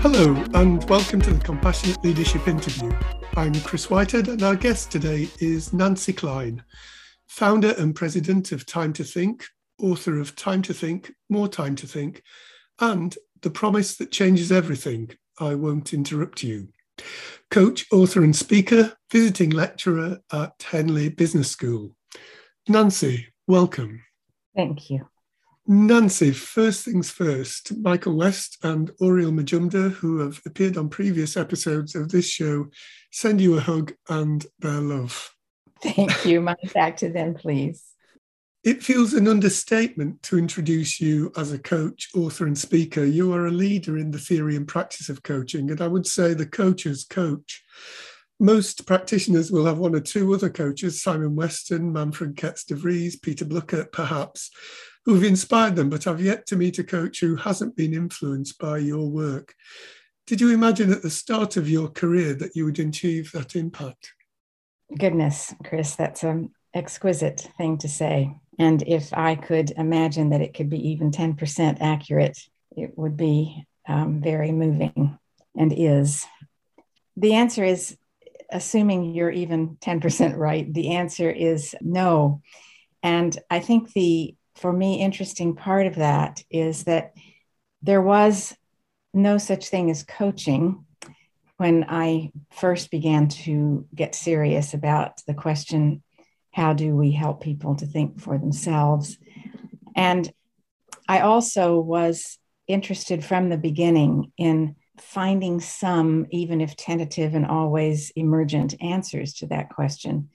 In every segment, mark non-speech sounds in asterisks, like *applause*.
Hello, and welcome to the Compassionate Leadership Interview. I'm Chris Whitehead, and our guest today is Nancy Kline, founder and president of Time to Think, author of Time to Think, More Time to Think, and The Promise That Changes Everything I Won't Interrupt You. Coach, author, and speaker, visiting lecturer at Henley Business School. Nancy, welcome. Thank you. Nancy, first things first, Michael West and Oriel Majumdar, who have appeared on previous episodes of this show, send you a hug and their love. Thank you. Mine back to them, please. It feels an understatement to introduce you as a coach, author, and speaker. You are a leader in the theory and practice of coaching, and I would say the coach's coach. Most practitioners will have one or two other coaches Simon Weston, Manfred Kets de Vries, Peter Bluckert, perhaps who've inspired them, but I've yet to meet a coach who hasn't been influenced by your work. Did you imagine at the start of your career that you would achieve that impact? Goodness, Chris, that's an exquisite thing to say. And if I could imagine that it could be even 10% accurate, it would be um, very moving and is. The answer is, assuming you're even 10% right, the answer is no. And I think the for me interesting part of that is that there was no such thing as coaching when I first began to get serious about the question how do we help people to think for themselves? And I also was interested from the beginning in finding some, even if tentative and always emergent, answers to that question.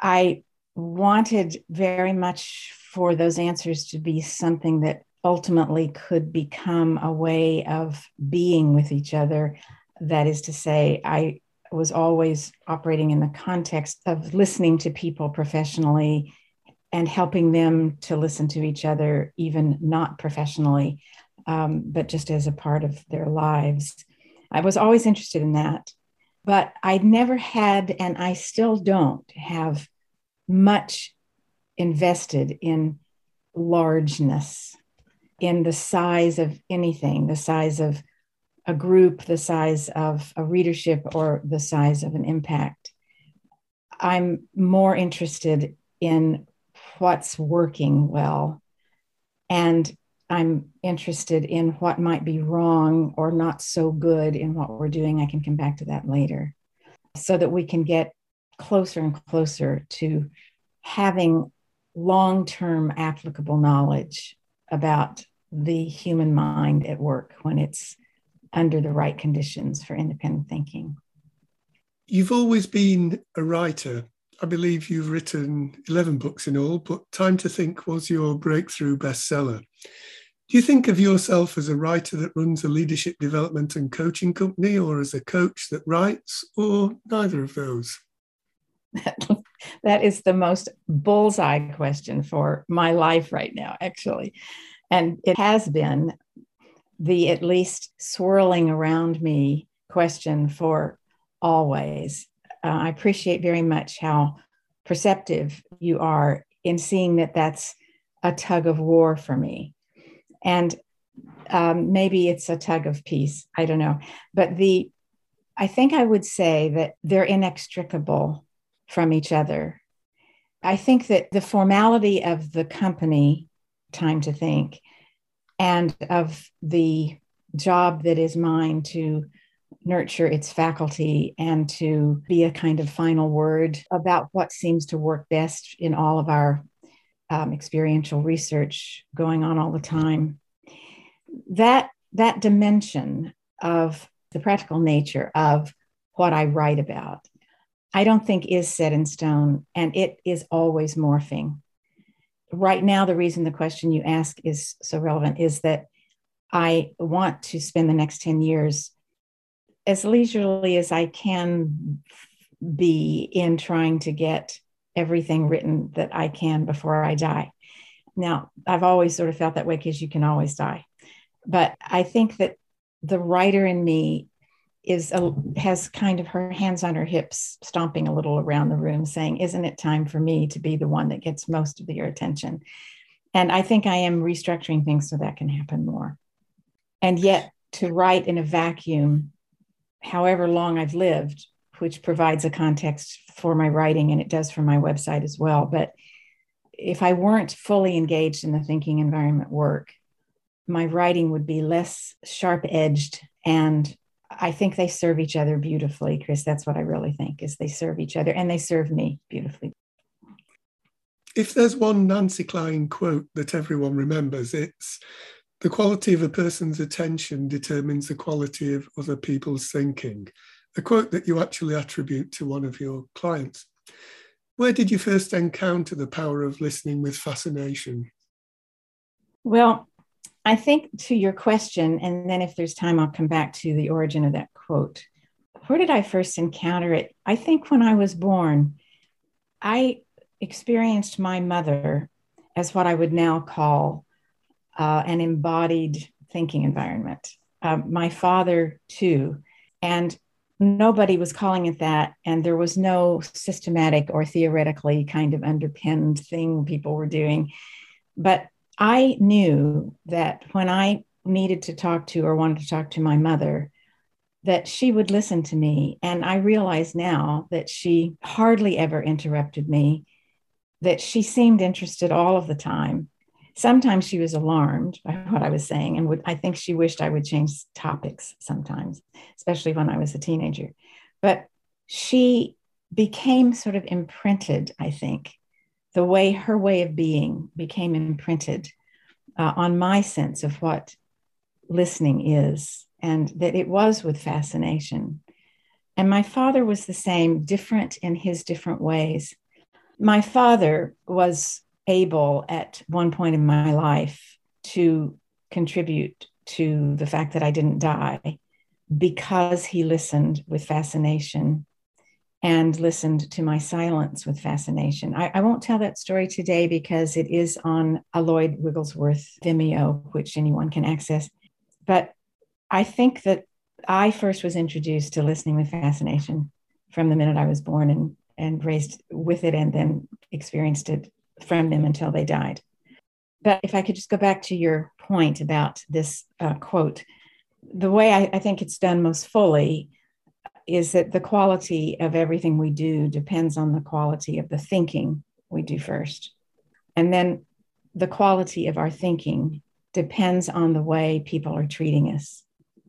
I wanted very much for those answers to be something that ultimately could become a way of being with each other. That is to say, I was always operating in the context of listening to people professionally and helping them to listen to each other, even not professionally, um, but just as a part of their lives. I was always interested in that, but I never had, and I still don't have much invested in largeness, in the size of anything, the size of a group, the size of a readership, or the size of an impact. I'm more interested in what's working well. And I'm interested in what might be wrong or not so good in what we're doing. I can come back to that later so that we can get closer and closer to having long term applicable knowledge about the human mind at work when it's under the right conditions for independent thinking. You've always been a writer. I believe you've written 11 books in all, but Time to Think was your breakthrough bestseller. Do you think of yourself as a writer that runs a leadership development and coaching company, or as a coach that writes, or neither of those? *laughs* that is the most bullseye question for my life right now, actually. And it has been the at least swirling around me question for always. Uh, I appreciate very much how perceptive you are in seeing that that's a tug of war for me. And um, maybe it's a tug of peace. I don't know. But the, I think I would say that they're inextricable from each other. I think that the formality of the company, time to think, and of the job that is mine to nurture its faculty and to be a kind of final word about what seems to work best in all of our um, experiential research going on all the time. That, that dimension of the practical nature of what I write about I don't think is set in stone and it is always morphing. Right now, the reason the question you ask is so relevant is that I want to spend the next 10 years as leisurely as I can be in trying to get everything written that I can before I die. Now, I've always sort of felt that way because you can always die. But I think that the writer in me is a, has kind of her hands on her hips, stomping a little around the room, saying, Isn't it time for me to be the one that gets most of your attention? And I think I am restructuring things so that can happen more. And yet, to write in a vacuum, however long I've lived, which provides a context for my writing and it does for my website as well. But if I weren't fully engaged in the thinking environment work, my writing would be less sharp edged and I think they serve each other beautifully, Chris. That's what I really think is they serve each other and they serve me beautifully. If there's one Nancy Kline quote that everyone remembers, it's the quality of a person's attention determines the quality of other people's thinking. A quote that you actually attribute to one of your clients. Where did you first encounter the power of listening with fascination? Well, I think to your question, and then if there's time, I'll come back to the origin of that quote. Where did I first encounter it? I think when I was born, I experienced my mother as what I would now call uh, an embodied thinking environment. Uh, my father, too. And nobody was calling it that. And there was no systematic or theoretically kind of underpinned thing people were doing. But I knew that when I needed to talk to or wanted to talk to my mother, that she would listen to me. And I realize now that she hardly ever interrupted me, that she seemed interested all of the time. Sometimes she was alarmed by what I was saying, and would, I think she wished I would change topics sometimes, especially when I was a teenager. But she became sort of imprinted, I think, the way her way of being became imprinted uh, on my sense of what listening is, and that it was with fascination. And my father was the same, different in his different ways. My father was able at one point in my life to contribute to the fact that I didn't die because he listened with fascination and listened to my silence with fascination. I, I, won't tell that story today because it is on a Lloyd Wigglesworth Vimeo, which anyone can access. But I think that I first was introduced to listening with fascination from the minute I was born and, and raised with it and then experienced it from them until they died. But if I could just go back to your point about this uh, quote, the way I, I think it's done most fully is that the quality of everything we do depends on the quality of the thinking we do first. And then the quality of our thinking depends on the way people are treating us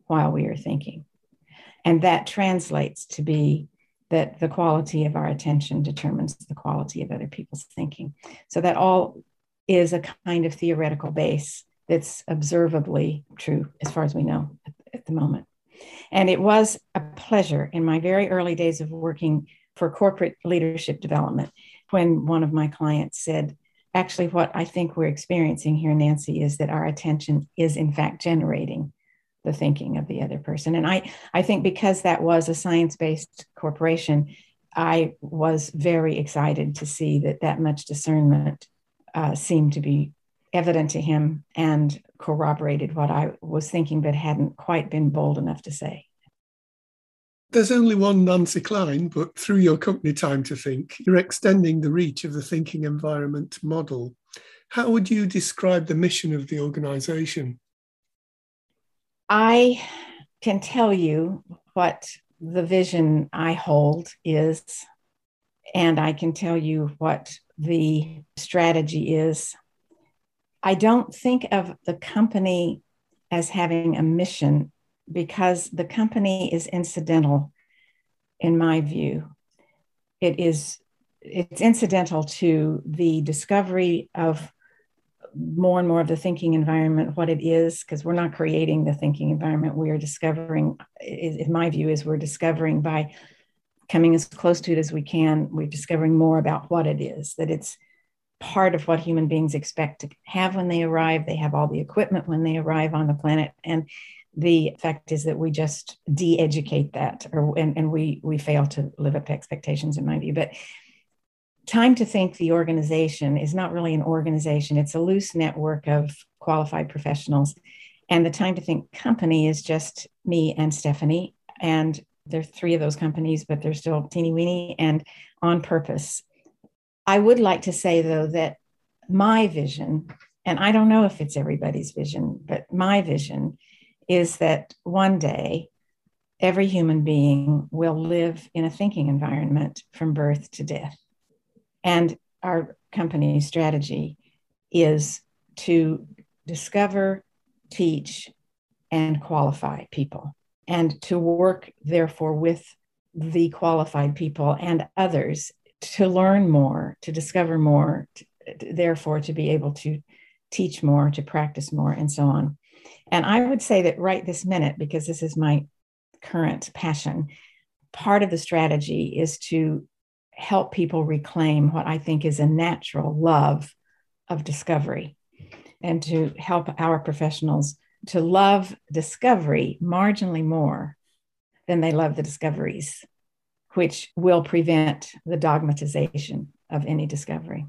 while we are thinking. And that translates to be that the quality of our attention determines the quality of other people's thinking. So that all is a kind of theoretical base that's observably true as far as we know at, the moment. And it was a pleasure in my very early days of working for corporate leadership development when one of my clients said, Actually, what I think we're experiencing here, Nancy, is that our attention is in fact generating the thinking of the other person. And I, I think because that was a science based corporation, I was very excited to see that that much discernment uh, seemed to be evident to him and corroborated what I was thinking, but hadn't quite been bold enough to say. There's only one Nancy Kline, but through your company Time to Think, you're extending the reach of the thinking environment model. How would you describe the mission of the organization? I can tell you what the vision I hold is, and I can tell you what the strategy is I don't think of the company as having a mission because the company is incidental in my view. It is it's incidental to the discovery of more and more of the thinking environment, what it is, because we're not creating the thinking environment. We are discovering, in my view, is we're discovering by coming as close to it as we can, we're discovering more about what it is, that it's part of what human beings expect to have when they arrive. They have all the equipment when they arrive on the planet. And the fact is that we just de-educate that or and, and we we fail to live up to expectations in my view. But time to think the organization is not really an organization, it's a loose network of qualified professionals. And the time to think company is just me and Stephanie And there are three of those companies, but they're still teeny weeny and on purpose. I would like to say, though, that my vision, and I don't know if it's everybody's vision, but my vision is that one day every human being will live in a thinking environment from birth to death. And our company's strategy is to discover, teach, and qualify people, and to work, therefore, with the qualified people and others to learn more, to discover more, to, therefore, to be able to teach more, to practice more, and so on. And I would say that right this minute, because this is my current passion, part of the strategy is to help people reclaim what I think is a natural love of discovery and to help our professionals to love discovery marginally more than they love the discoveries, which will prevent the dogmatization of any discovery.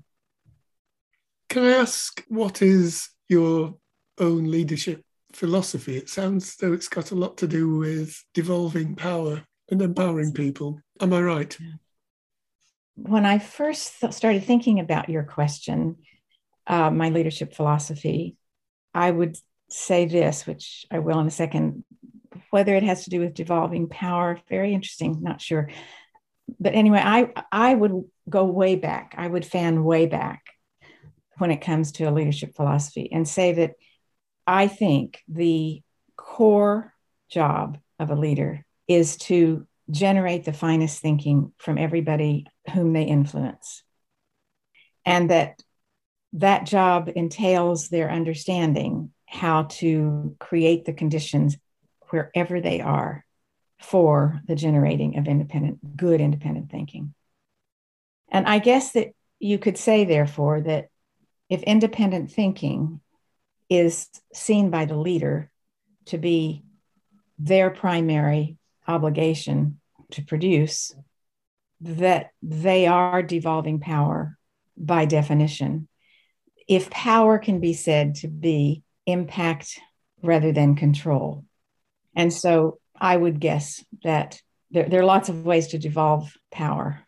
Can I ask what is your own leadership philosophy? It sounds though it's got a lot to do with devolving power and empowering people. Am I right? When I first th- started thinking about your question, uh, my leadership philosophy, I would say this, which I will in a second. Whether it has to do with devolving power, very interesting, not sure. But anyway, I I would go way back. I would fan way back when it comes to a leadership philosophy and say that I think the core job of a leader is to generate the finest thinking from everybody whom they influence. And that that job entails their understanding how to create the conditions wherever they are for the generating of independent, good independent thinking. And I guess that you could say, therefore, that if independent thinking is seen by the leader to be their primary obligation to produce, that they are devolving power by definition. If power can be said to be impact rather than control. And so I would guess that there, there, are lots of ways to devolve power.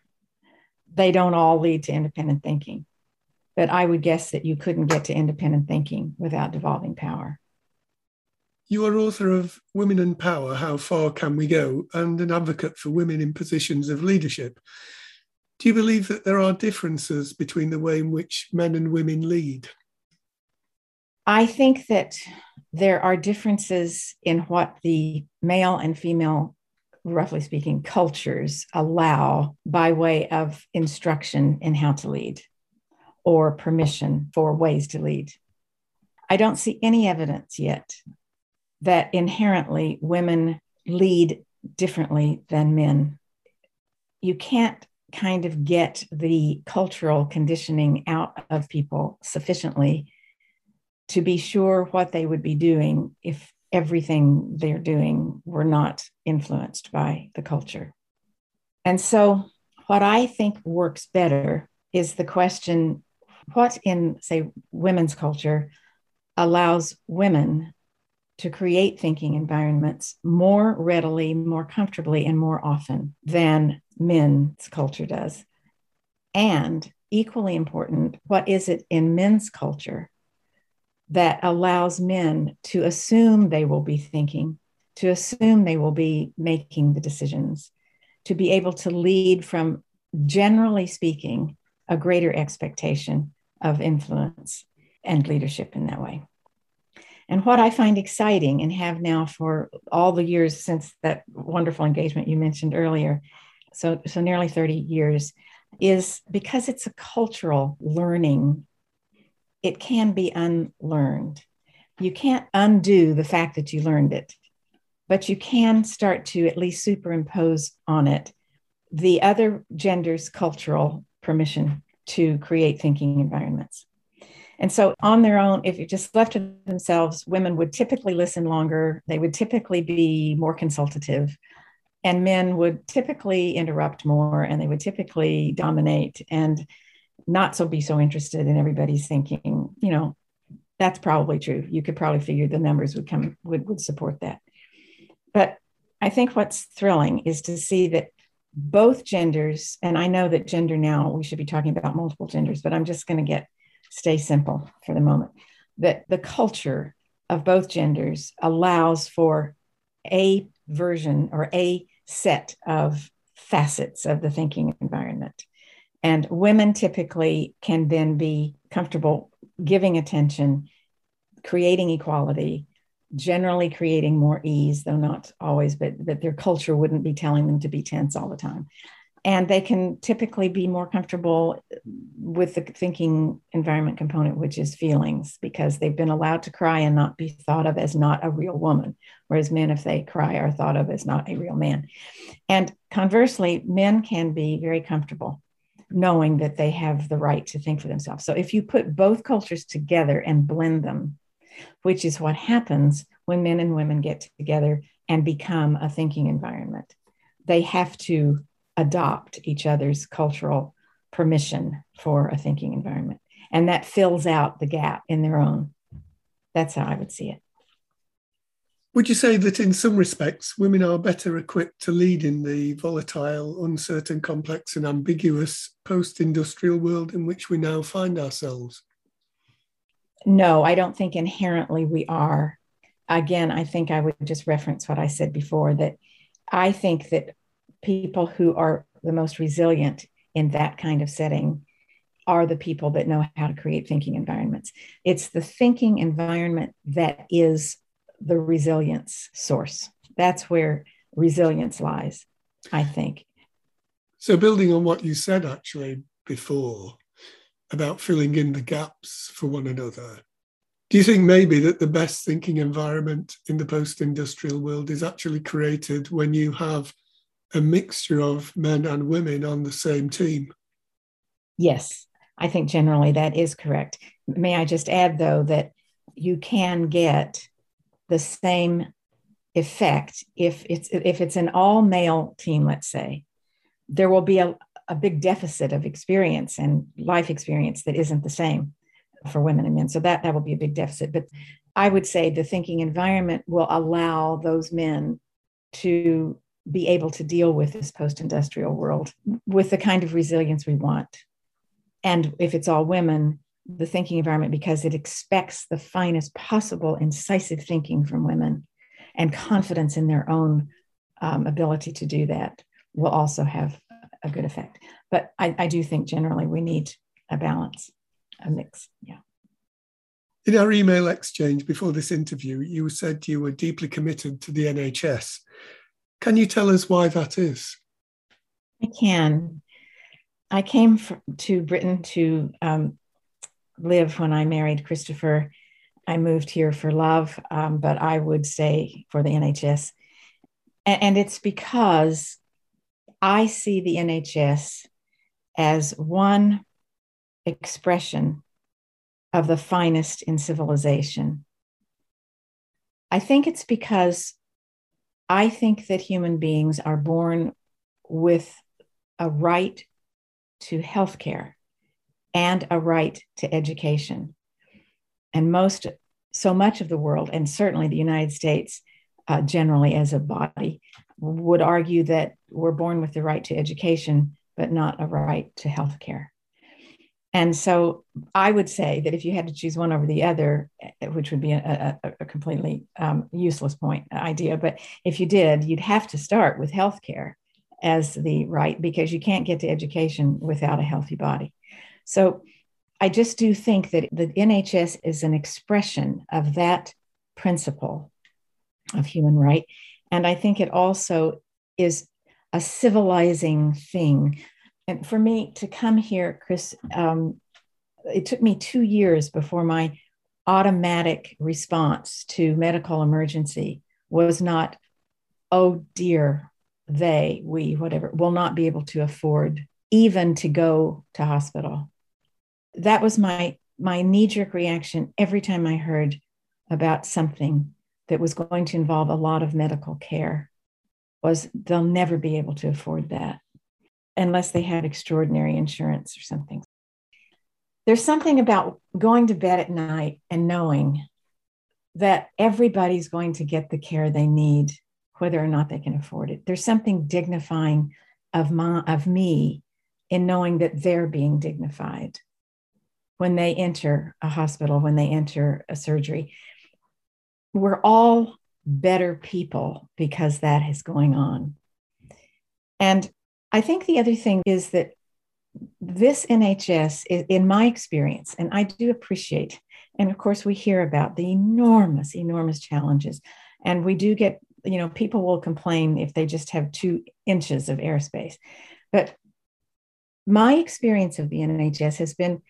They don't all lead to independent thinking. But I would guess that you couldn't get to independent thinking without devolving power. You are author of Women and Power How Far Can We Go and an advocate for women in positions of leadership. Do you believe that there are differences between the way in which men and women lead? I think that there are differences in what the male and female, roughly speaking, cultures allow by way of instruction in how to lead or permission for ways to lead. I don't see any evidence yet that inherently women lead differently than men. You can't kind of get the cultural conditioning out of people sufficiently to be sure what they would be doing if everything they're doing were not influenced by the culture. And so, what I think works better is the question what in, say, women's culture allows women to create thinking environments more readily, more comfortably, and more often than men's culture does. And equally important, what is it in men's culture that allows men to assume they will be thinking, to assume they will be making the decisions, to be able to lead from, generally speaking, a greater expectation of influence and leadership in that way. And what I find exciting and have now for all the years since that wonderful engagement you mentioned earlier, so, so nearly 30 years, is because it's a cultural learning, it can be unlearned. You can't undo the fact that you learned it, but you can start to at least superimpose on it the other gender's cultural permission to create thinking environments. And so, on their own, if you just left to themselves, women would typically listen longer, they would typically be more consultative, and men would typically interrupt more and they would typically dominate and not so be so interested in everybody's thinking. You know, that's probably true. You could probably figure the numbers would come would, would support that. But I think what's thrilling is to see that both genders, and I know that gender now, we should be talking about multiple genders, but I'm just going to get stay simple for the moment. That the culture of both genders allows for a version or a set of facets of the thinking. And women typically can then be comfortable giving attention, creating equality, generally creating more ease, though not always, but that their culture wouldn't be telling them to be tense all the time. And they can typically be more comfortable with the thinking environment component, which is feelings, because they've been allowed to cry and not be thought of as not a real woman. Whereas men, if they cry, are thought of as not a real man. And conversely, men can be very comfortable knowing that they have the right to think for themselves. So if you put both cultures together and blend them, which is what happens when men and women get together and become a thinking environment, they have to adopt each other's cultural permission for a thinking environment. And that fills out the gap in their own. That's how I would see it. Would you say that in some respects, women are better equipped to lead in the volatile, uncertain, complex, and ambiguous post industrial world in which we now find ourselves? No, I don't think inherently we are. Again, I think I would just reference what I said before that I think that people who are the most resilient in that kind of setting are the people that know how to create thinking environments. It's the thinking environment that is the resilience source. That's where resilience lies, I think. So, building on what you said actually before about filling in the gaps for one another, do you think maybe that the best thinking environment in the post industrial world is actually created when you have a mixture of men and women on the same team? Yes, I think generally that is correct. May I just add, though, that you can get the same effect if it's if it's an all male team let's say there will be a, a big deficit of experience and life experience that isn't the same for women and men. So that that will be a big deficit. But i would say the thinking environment will allow those men to be able to deal with this post-industrial world with the kind of resilience we want. And if it's all women the thinking environment because it expects the finest possible incisive thinking from women and confidence in their own um, ability to do that will also have a good effect. But I, I do think generally we need a balance, a mix. Yeah. In our email exchange before this interview, you said you were deeply committed to the NHS. Can you tell us why that is? I can. I came to Britain to um, live when I married Christopher. I moved here for love, um, but I would stay for the NHS. And, and it's because I see the NHS as one expression of the finest in civilization. I think it's because I think that human beings are born with a right to health care and a right to education. And most, so much of the world, and certainly the United States uh, generally as a body, would argue that we're born with the right to education, but not a right to health care. And so I would say that if you had to choose one over the other, eh, which would be a, a, a completely um, useless point idea, but if you did, you'd have to start with healthcare as the right because you can't get to education without a healthy body. So I just do think that the NHS is an expression of that principle of human right. And I think it also is a civilizing thing. And for me to come here, Chris, um, it took me two years before my automatic response to medical emergency was not, oh dear, they, we, whatever, will not be able to afford even to go to hospital that was my my knee jerk reaction every time I heard about something that was going to involve a lot of medical care was they'll never be able to afford that unless they had extraordinary insurance or something. There's something about going to bed at night and knowing that everybody's going to get the care they need whether or not they can afford it. There's something dignifying of my of me in knowing that they're being dignified when they enter a hospital, when they enter a surgery. We're all better people because that is going on. And I think the other thing is that this NHS, is, in my experience, and I do appreciate, and of course, we hear about the enormous, enormous challenges. And we do get, you know, people will complain if they just have two inches of airspace. But my experience of the NHS has been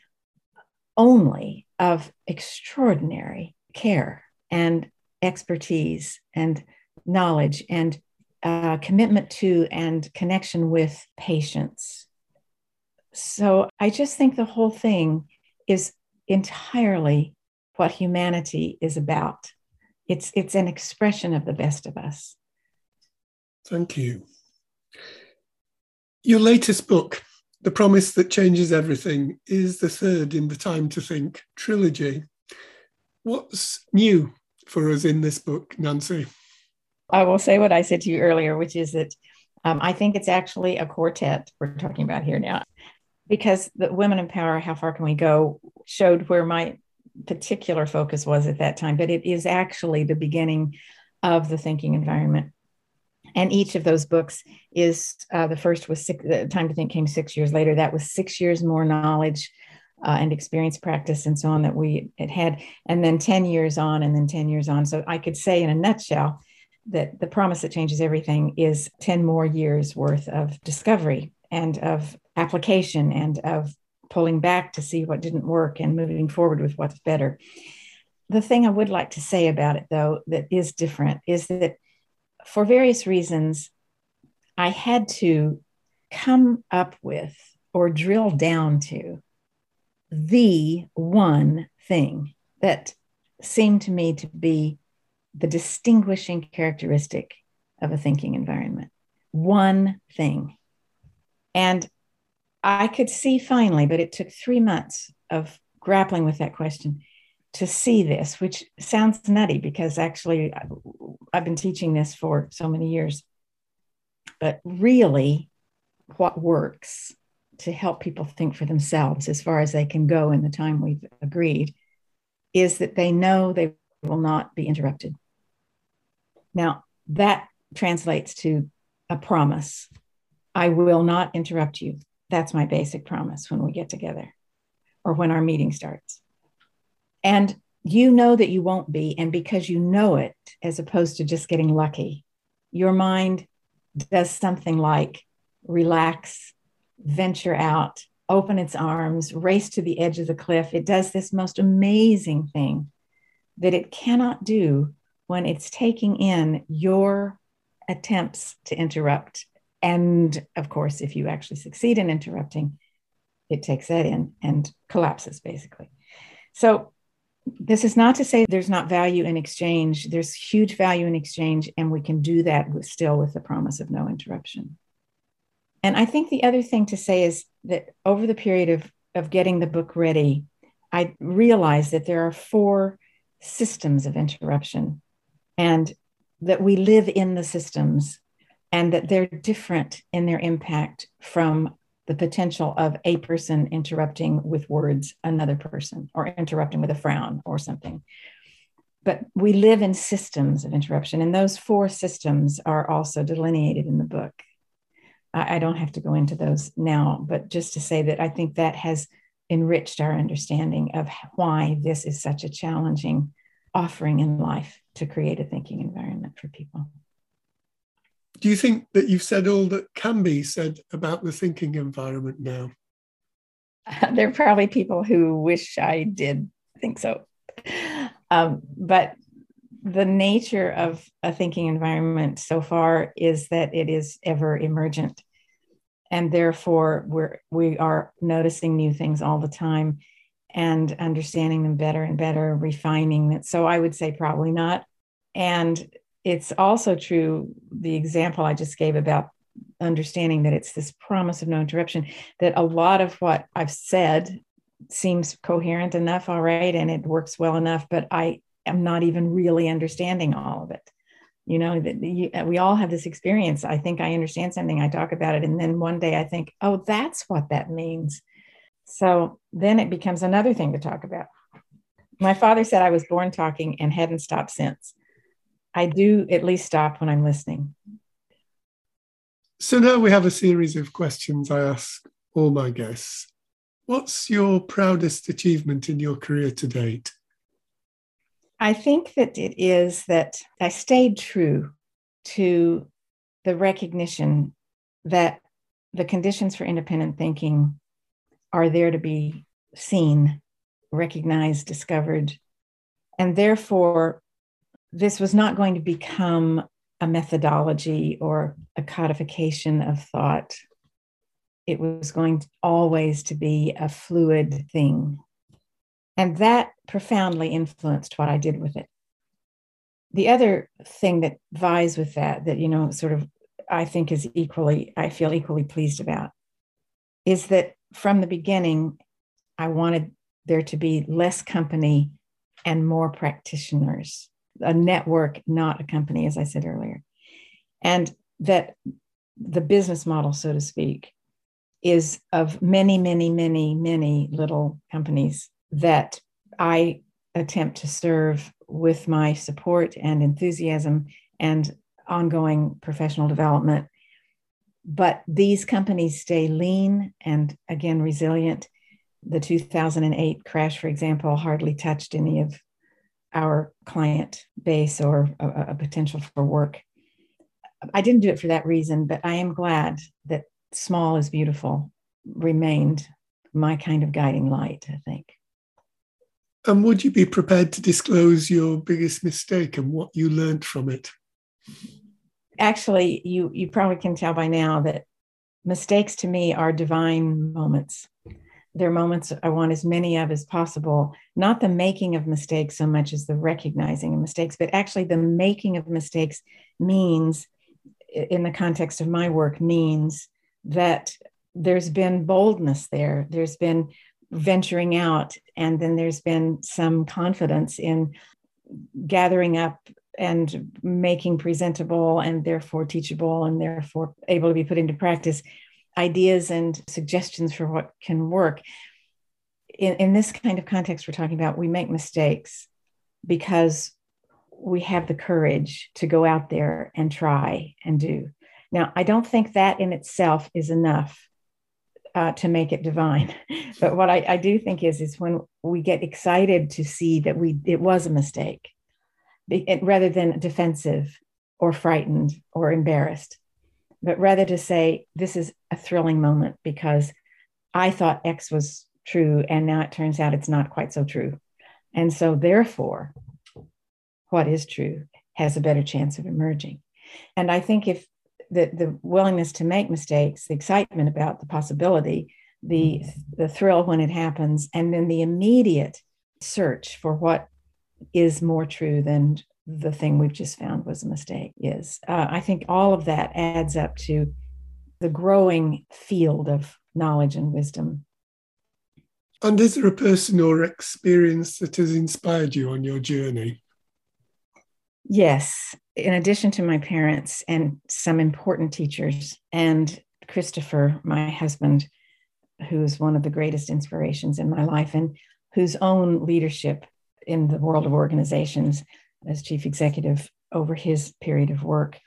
only of extraordinary care and expertise and knowledge and uh, commitment to and connection with patients. So I just think the whole thing is entirely what humanity is about. It's, it's an expression of the best of us. Thank you. Your latest book, The Promise That Changes Everything, is the third in the Time to Think trilogy. What's new for us in this book, Nancy? I will say what I said to you earlier, which is that um, I think it's actually a quartet we're talking about here now, because the Women in Power, How Far Can We Go showed where my particular focus was at that time, but it is actually the beginning of the thinking environment. And each of those books is uh, the first was six, the time to think came six years later. That was six years more knowledge uh, and experience practice and so on that we had had, and then 10 years on, and then 10 years on. So I could say in a nutshell that the promise that changes everything is 10 more years worth of discovery and of application and of pulling back to see what didn't work and moving forward with what's better. The thing I would like to say about it, though, that is different is that for various reasons, I had to come up with or drill down to the one thing that seemed to me to be the distinguishing characteristic of a thinking environment. One thing. And I could see finally, but it took three months of grappling with that question to see this, which sounds nutty because actually I've been teaching this for so many years. But really, what works to help people think for themselves as far as they can go in the time we've agreed is that they know they will not be interrupted. Now, that translates to a promise I will not interrupt you. That's my basic promise when we get together or when our meeting starts. And you know that you won't be. And because you know it, as opposed to just getting lucky, your mind does something like relax, venture out, open its arms, race to the edge of the cliff. It does this most amazing thing that it cannot do when it's taking in your attempts to interrupt. And of course, if you actually succeed in interrupting, it takes that in and collapses basically. So, this is not to say there's not value in exchange. There's huge value in exchange, and we can do that with, still with the promise of no interruption. And I think the other thing to say is that over the period of, of getting the book ready, I realized that there are four systems of interruption and that we live in the systems and that they're different in their impact from the potential of a person interrupting with words another person or interrupting with a frown or something. But we live in systems of interruption, and those four systems are also delineated in the book. I, I don't have to go into those now, but just to say that I think that has enriched our understanding of why this is such a challenging offering in life to create a thinking environment for people. Do you think that you've said all that can be said about the thinking environment now? *laughs* there are probably people who wish I did think so. Um, but the nature of a thinking environment so far is that it is ever emergent. And therefore, we're, we are noticing new things all the time and understanding them better and better, refining it. So I would say probably not. And it's also true, the example I just gave about understanding that it's this promise of no interruption, that a lot of what I've said seems coherent enough, all right, and it works well enough, but I am not even really understanding all of it. You know, that we all have this experience. I think I understand something, I talk about it, and then one day I think, oh, that's what that means. So then it becomes another thing to talk about. My father said I was born talking and hadn't stopped since. I do at least stop when I'm listening. So now we have a series of questions I ask all my guests. What's your proudest achievement in your career to date? I think that it is that I stayed true to the recognition that the conditions for independent thinking are there to be seen, recognized, discovered. And therefore, this was not going to become a methodology or a codification of thought. It was going to always to be a fluid thing. And that profoundly influenced what I did with it. The other thing that vies with that, that, you know, sort of I think is equally, I feel equally pleased about, is that from the beginning, I wanted there to be less company and more practitioners, a network, not a company, as I said earlier. And that the business model, so to speak, is of many, many, many, many little companies that I attempt to serve with my support and enthusiasm and ongoing professional development. But these companies stay lean and again resilient. The 2008 crash, for example, hardly touched any of our client base or a, a potential for work. I didn't do it for that reason, but I am glad that small is beautiful remained my kind of guiding light, I think. And would you be prepared to disclose your biggest mistake and what you learned from it? Actually, you you probably can tell by now that mistakes to me are divine moments. They're moments I want as many of as possible, not the making of mistakes so much as the recognizing of mistakes, but actually the making of mistakes means, in the context of my work, means that there's been boldness there. There's been venturing out. And then there's been some confidence in gathering up and making presentable and therefore teachable and therefore able to be put into practice ideas and suggestions for what can work. In, in this kind of context, we're talking about we make mistakes because we have the courage to go out there and try and do. Now, I don't think that in itself is enough uh, to make it divine. *laughs* But what I, I do think is is when we get excited to see that we it was a mistake, rather than defensive or frightened or embarrassed, but rather to say this is a thrilling moment because I thought X was true and now it turns out it's not quite so true, and so therefore, what is true has a better chance of emerging. And I think if the, the willingness to make mistakes, the excitement about the possibility, the, the thrill when it happens, and then the immediate search for what is more true than the thing we've just found was a mistake is. Uh, I think all of that adds up to the growing field of knowledge and wisdom. And is there a person or experience that has inspired you on your journey? Yes in addition to my parents and some important teachers, and Christopher, my husband, who's one of the greatest inspirations in my life and whose own leadership in the world of organizations as chief executive over his period of work,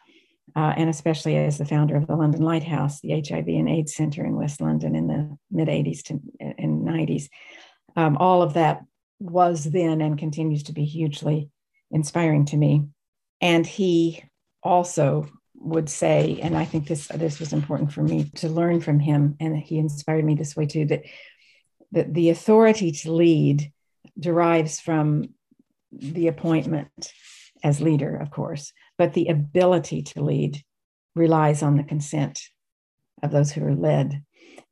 uh, and especially as the founder of the London Lighthouse, the HIV and AIDS Center in West London in the mid 80s to and 90s. Um, all of that was then and continues to be hugely inspiring to me and he also would say, and I think this this was important for me to learn from him, and he inspired me this way too, that that the authority to lead derives from the appointment as leader, of course, but the ability to lead relies on the consent of those who are led.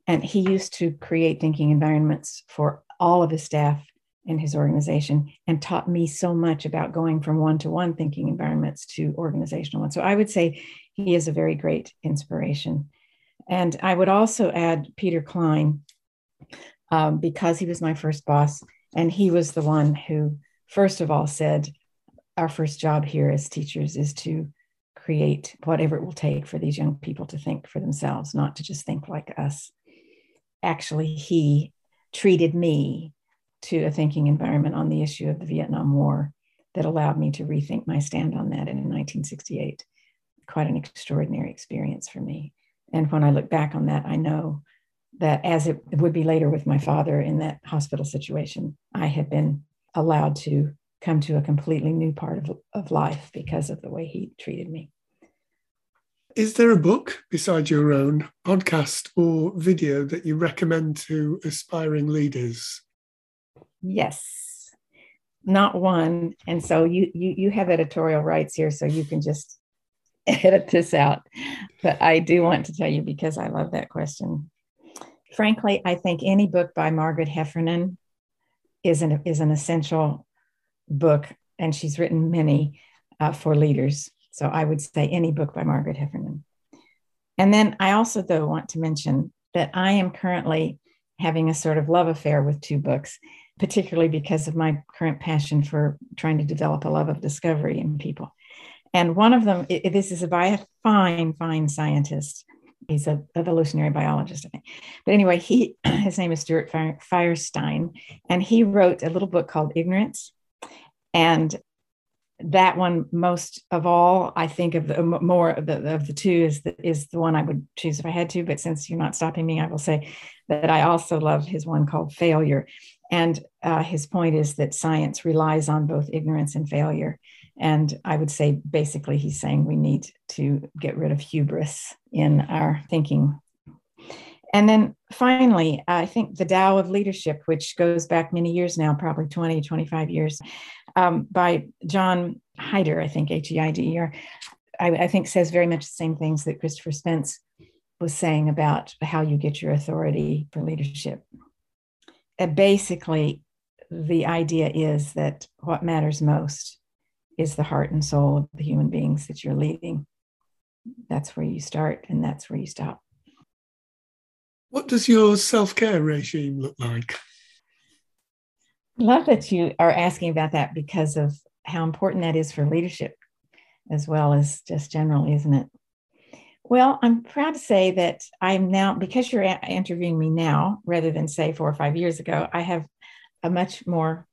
And he used to create thinking environments for all of his staff in his organization and taught me so much about going from one to one thinking environments to organizational ones. So I would say he is a very great inspiration. And I would also add Peter Kline um, because he was my first boss. And he was the one who, first of all, said, Our first job here as teachers is to create whatever it will take for these young people to think for themselves, not to just think like us. Actually, he treated me to a thinking environment on the issue of the Vietnam War that allowed me to rethink my stand on that in 1968. Quite an extraordinary experience for me. And when I look back on that, I know that as it would be later with my father in that hospital situation, I had been allowed to come to a completely new part of, of life because of the way he treated me. Is there a book besides your own podcast or video that you recommend to aspiring leaders? Yes, not one. And so you you you have editorial rights here, so you can just *laughs* edit this out. But I do want to tell you because I love that question. Frankly, I think any book by Margaret Heffernan is an is an essential book, and she's written many uh, for leaders. So I would say any book by Margaret Heffernan. And then I also, though, want to mention that I am currently having a sort of love affair with two books, particularly because of my current passion for trying to develop a love of discovery in people. And one of them, it, this is by a fine, fine scientist. He's an evolutionary biologist, I think. But anyway, he *clears throat* his name is Stuart Firestein, and he wrote a little book called Ignorance. And that one, most of all, I think of the more of the, of the two is the, is the one I would choose if I had to. But since you're not stopping me, I will say that I also love his one called Failure. And uh, his point is that science relies on both ignorance and failure. And I would say basically, he's saying we need to get rid of hubris in our thinking. And then finally, I think the Tao of Leadership, which goes back many years now, probably 20, 25 years, um, by John Heider, I think, H E I D E R, I, I think says very much the same things that Christopher Spence was saying about how you get your authority for leadership. Uh, basically, the idea is that what matters most is the heart and soul of the human beings that you're leading. That's where you start and that's where you stop. What does your self care regime look like? Love that you are asking about that because of how important that is for leadership as well as just general, isn't it? Well, I'm proud to say that I'm now, because you're interviewing me now rather than say four or five years ago, I have a much more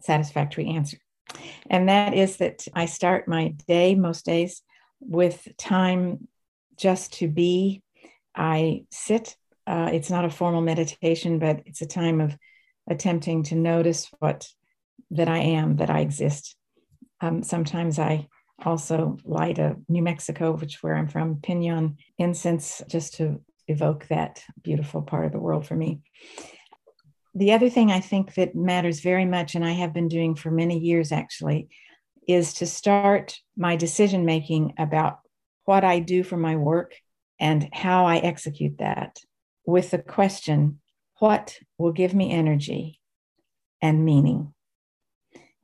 satisfactory answer. And that is that I start my day most days with time just to be. I sit, uh, it's not a formal meditation, but it's a time of attempting to notice what that I am, that I exist. Um, sometimes I also light a New Mexico, which where I'm from, pinon incense, just to evoke that beautiful part of the world for me. The other thing I think that matters very much, and I have been doing for many years actually, is to start my decision making about what I do for my work and how I execute that with the question what will give me energy and meaning?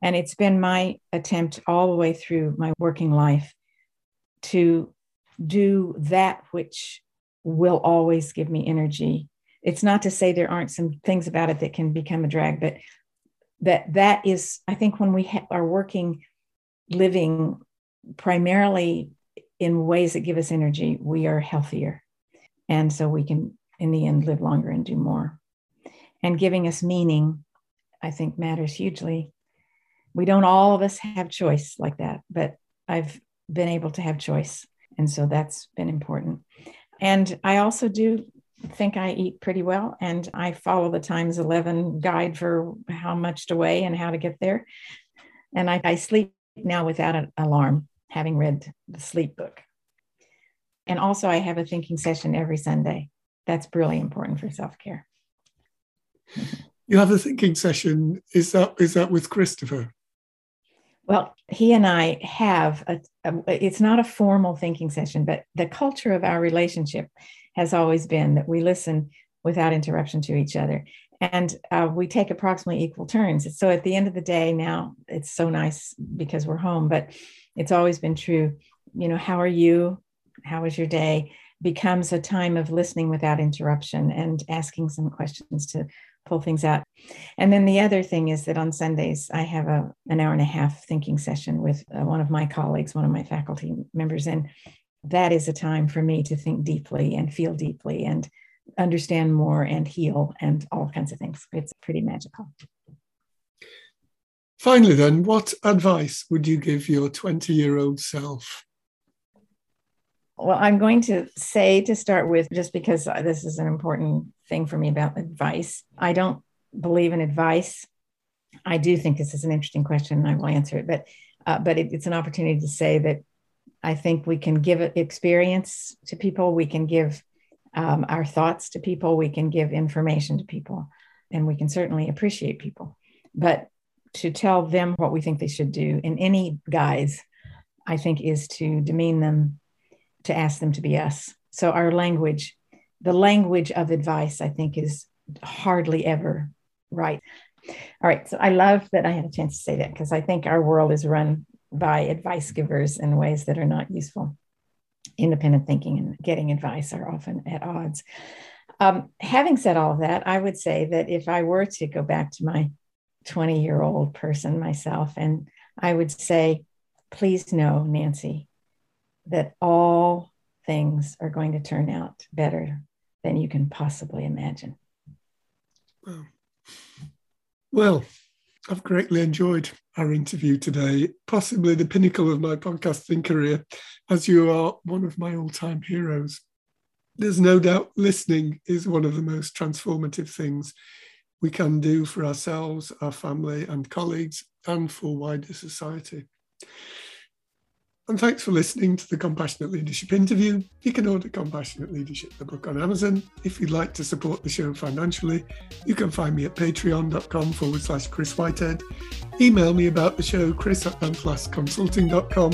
And it's been my attempt all the way through my working life to do that which will always give me energy. It's not to say there aren't some things about it that can become a drag, but that that is, I think, when we ha- are working, living primarily in ways that give us energy, we are healthier. And so we can, in the end, live longer and do more. And giving us meaning, I think, matters hugely we don't all of us have choice like that, but I've been able to have choice. And so that's been important. And I also do think I eat pretty well and I follow the Times 11 guide for how much to weigh and how to get there. And I, I sleep now without an alarm, having read the sleep book. And also, I have a thinking session every Sunday. That's really important for self care. *laughs* You have a thinking session. Is that is that with Christopher? Well, he and I have a, a, it's not a formal thinking session, but the culture of our relationship has always been that we listen without interruption to each other. And uh, we take approximately equal turns. So at the end of the day, now it's so nice because we're home, but it's always been true. You know, how are you? How was your day? Becomes a time of listening without interruption and asking some questions to pull things out. And then the other thing is that on Sundays, I have a, an hour and a half thinking session with uh, one of my colleagues, one of my faculty members. And that is a time for me to think deeply and feel deeply and understand more and heal and all kinds of things. It's pretty magical. Finally, then, what advice would you give your 20 year old self? Well, I'm going to say to start with, just because this is an important thing for me about advice, I don't believe in advice. I do think this is an interesting question, and I will answer it. But uh, but it, it's an opportunity to say that I think we can give experience to people, we can give um, our thoughts to people, we can give information to people, and we can certainly appreciate people. But to tell them what we think they should do in any guise, I think, is to demean them, to ask them to be us. So, our language, the language of advice, I think, is hardly ever right. All right. So, I love that I had a chance to say that because I think our world is run by advice givers in ways that are not useful. Independent thinking and getting advice are often at odds. Um, having said all of that, I would say that if I were to go back to my 20 year old person myself. And I would say, please know, Nancy, that all things are going to turn out better than you can possibly imagine. Well, well I've greatly enjoyed our interview today, possibly the pinnacle of my podcasting career, as you are one of my all time heroes. There's no doubt listening is one of the most transformative things we can do for ourselves, our family, and colleagues, and for wider society. And thanks for listening to the Compassionate Leadership interview. You can order Compassionate Leadership, the book on Amazon. If you'd like to support the show financially, you can find me at patreon.com forward slash Chris Whitehead. Email me about the show, chris at consulting.com.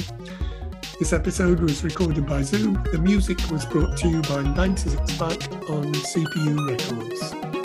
This episode was recorded by Zoom. The music was brought to you by 96 Back on CPU Records.